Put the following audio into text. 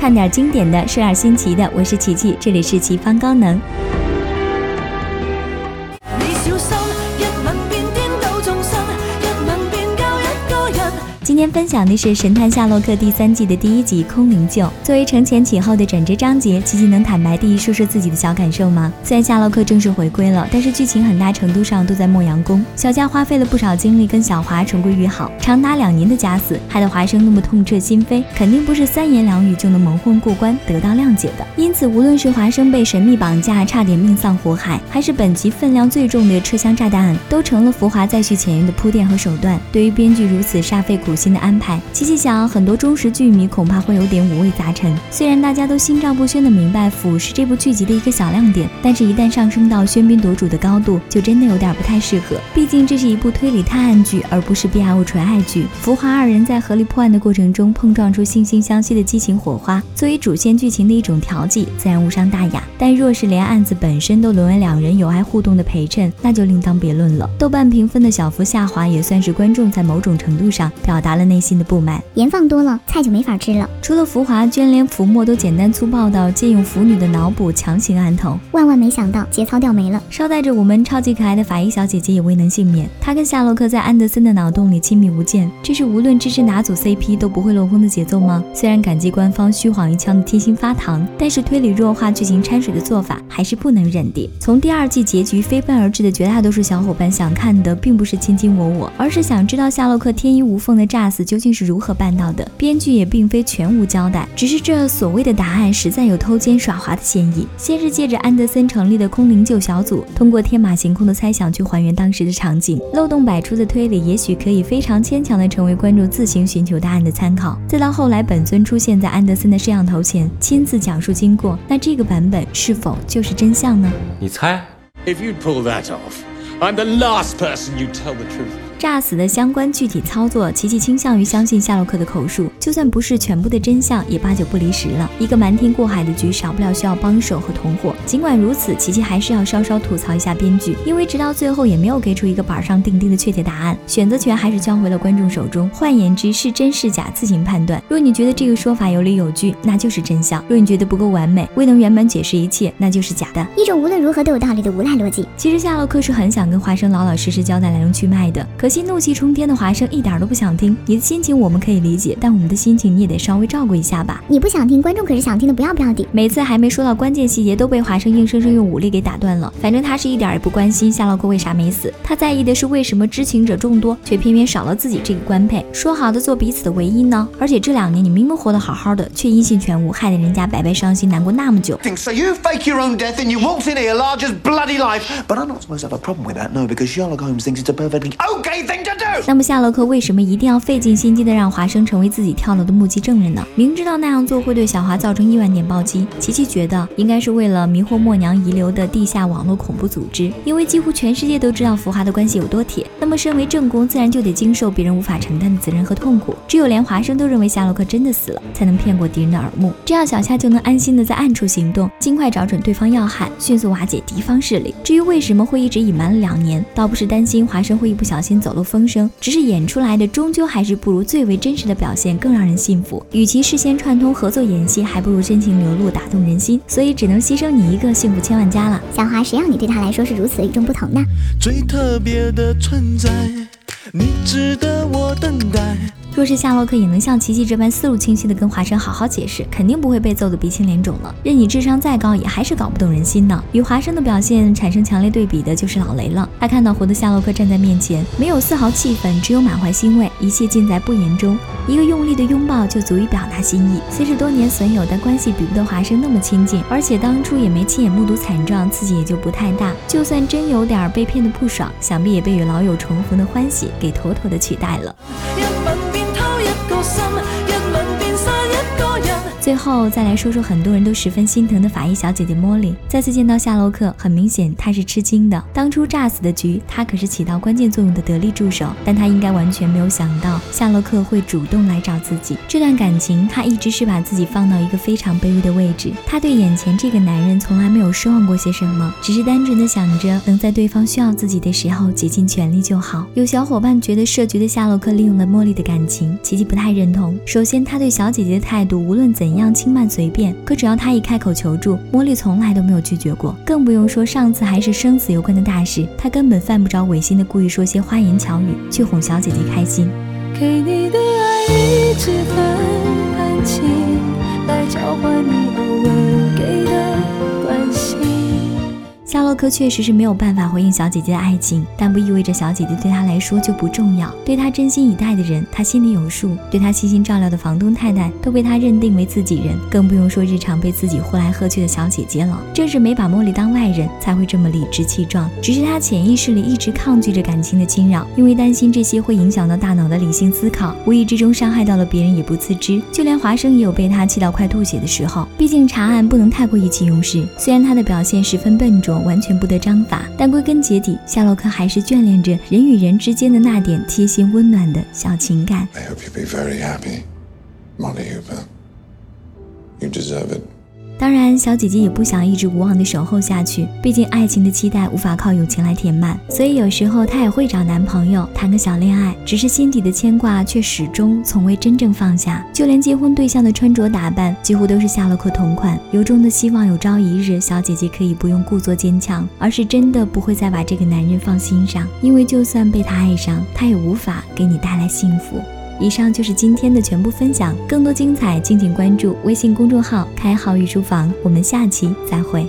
看点经典的，说点新奇的。我是琪琪，这里是奇方高能。今天分享的是《神探夏洛克》第三季的第一集《空灵救》。作为承前启后的转折章节，琪琪能坦白地说说自己的小感受吗？虽然夏洛克正式回归了，但是剧情很大程度上都在莫阳宫。小佳花费了不少精力跟小华重归于好，长达两年的假死，害得华生那么痛彻心扉，肯定不是三言两语就能蒙混过关得到谅解的。因此，无论是华生被神秘绑架，差点命丧火海，还是本集分量最重的车厢炸弹案，都成了浮华再续前缘的铺垫和手段。对于编剧如此煞费苦心。的安排，琪琪想，很多忠实剧迷恐怕会有点五味杂陈。虽然大家都心照不宣的明白腐是这部剧集的一个小亮点，但是，一旦上升到喧宾夺主的高度，就真的有点不太适合。毕竟，这是一部推理探案剧，而不是 BL 纯爱剧。浮华二人在合力破案的过程中碰撞出惺惺相惜的激情火花，作为主线剧情的一种调剂，自然无伤大雅。但若是连案子本身都沦为两人有爱互动的陪衬，那就另当别论了。豆瓣评分的小幅下滑，也算是观众在某种程度上表达。达了内心的不满，盐放多了，菜就没法吃了。除了浮华，居然连浮沫都简单粗暴到借用腐女的脑补强行按头。万万没想到，节操掉没了。捎带着我们超级可爱的法医小姐姐也未能幸免。她跟夏洛克在安德森的脑洞里亲密无间，这是无论支持哪组 CP 都不会漏风的节奏吗？虽然感激官方虚晃一枪的贴心发糖，但是推理弱化、剧情掺水的做法还是不能忍的。从第二季结局飞奔而至的绝大多数小伙伴想看的，并不是卿卿我我，而是想知道夏洛克天衣无缝的炸。死究竟是如何办到的？编剧也并非全无交代，只是这所谓的答案实在有偷奸耍滑的嫌疑。先是借着安德森成立的空灵救小组，通过天马行空的猜想去还原当时的场景，漏洞百出的推理也许可以非常牵强的成为观众自行寻求答案的参考。再到后来本尊出现在安德森的摄像头前，亲自讲述经过，那这个版本是否就是真相呢？你猜？If you'd pull that off, I'm the last person you tell the truth. 炸死的相关具体操作，琪琪倾向于相信夏洛克的口述，就算不是全部的真相，也八九不离十了。一个瞒天过海的局，少不了需要帮手和同伙。尽管如此，琪琪还是要稍稍吐槽一下编剧，因为直到最后也没有给出一个板上钉钉的确切答案，选择权还是交回了观众手中。换言之，是真是假自行判断。若你觉得这个说法有理有据，那就是真相；若你觉得不够完美，未能圆满解释一切，那就是假的。一种无论如何都有道理的无赖逻辑。其实夏洛克是很想跟华生老老实实交代来龙去脉的，可。心怒气冲天的华生一点都不想听，你的心情我们可以理解，但我们的心情你也得稍微照顾一下吧。你不想听，观众可是想听的不要不要的。每次还没说到关键细节，都被华生硬生生用武力给打断了。反正他是一点也不关心夏洛克为啥没死，他在意的是为什么知情者众多，却偏偏少了自己这个官配。说好的做彼此的唯一呢？而且这两年你明明活得好好的，却音信全无，害得人家白白伤心难过那么久。那么夏洛克为什么一定要费尽心机的让华生成为自己跳楼的目击证人呢？明知道那样做会对小华造成亿万点暴击，琪琪觉得应该是为了迷惑默娘遗留的地下网络恐怖组织。因为几乎全世界都知道浮华的关系有多铁，那么身为正宫自然就得经受别人无法承担的责任和痛苦。只有连华生都认为夏洛克真的死了，才能骗过敌人的耳目，这样小夏就能安心的在暗处行动，尽快找准对方要害，迅速瓦解敌方势力。至于为什么会一直隐瞒了两年，倒不是担心华生会一不小心走。走漏风声，只是演出来的，终究还是不如最为真实的表现更让人信服。与其事先串通合作演戏，还不如真情流露打动人心。所以只能牺牲你一个，幸福千万家了。小华，谁让你对他来说是如此与众不同呢？最特别的存在，你值得我等待。若是夏洛克也能像琪琪这般思路清晰的跟华生好好解释，肯定不会被揍得鼻青脸肿了。任你智商再高，也还是搞不懂人心呢。与华生的表现产生强烈对比的就是老雷了。他看到活的夏洛克站在面前，没有丝毫气愤，只有满怀欣慰，一切尽在不言中。一个用力的拥抱就足以表达心意。虽是多年损友，但关系比不得华生那么亲近，而且当初也没亲眼目睹惨状，刺激也就不太大。就算真有点被骗的不爽，想必也被与老友重逢的欢喜给妥妥的取代了。troublesome. 最后再来说说很多人都十分心疼的法医小姐姐莫莉，再次见到夏洛克，很明显她是吃惊的。当初炸死的局，她可是起到关键作用的得力助手，但她应该完全没有想到夏洛克会主动来找自己。这段感情，她一直是把自己放到一个非常卑微的位置。她对眼前这个男人从来没有奢望过些什么，只是单纯的想着能在对方需要自己的时候竭尽全力就好。有小伙伴觉得设局的夏洛克利用了茉莉的感情，琪琪不太认同。首先，他对小姐姐的态度无论怎怎。样轻慢随便，可只要他一开口求助，茉莉从来都没有拒绝过。更不用说上次还是生死攸关的大事，他根本犯不着违心的故意说些花言巧语去哄小姐姐开心。给你的爱一直很安静，来交换你夏洛克确实是没有办法回应小姐姐的爱情，但不意味着小姐姐对他来说就不重要。对他真心以待的人，他心里有数；对他悉心照料的房东太太，都被他认定为自己人，更不用说日常被自己呼来喝去的小姐姐了。正是没把茉莉当外人，才会这么理直气壮。只是他潜意识里一直抗拒着感情的侵扰，因为担心这些会影响到大脑的理性思考，无意之中伤害到了别人也不自知。就连华生也有被他气到快吐血的时候。毕竟查案不能太过意气用事，虽然他的表现十分笨拙。完全不得章法，但归根结底，夏洛克还是眷恋着人与人之间的那点贴心温暖的小情感。I hope you be very happy, Molly Hooper. You deserve it. 当然，小姐姐也不想一直无望的守候下去，毕竟爱情的期待无法靠友情来填满，所以有时候她也会找男朋友谈个小恋爱，只是心底的牵挂却始终从未真正放下。就连结婚对象的穿着打扮，几乎都是夏洛克同款，由衷的希望有朝一日小姐姐可以不用故作坚强，而是真的不会再把这个男人放心上，因为就算被他爱上，他也无法给你带来幸福。以上就是今天的全部分享，更多精彩敬请关注微信公众号“开号御书房”，我们下期再会。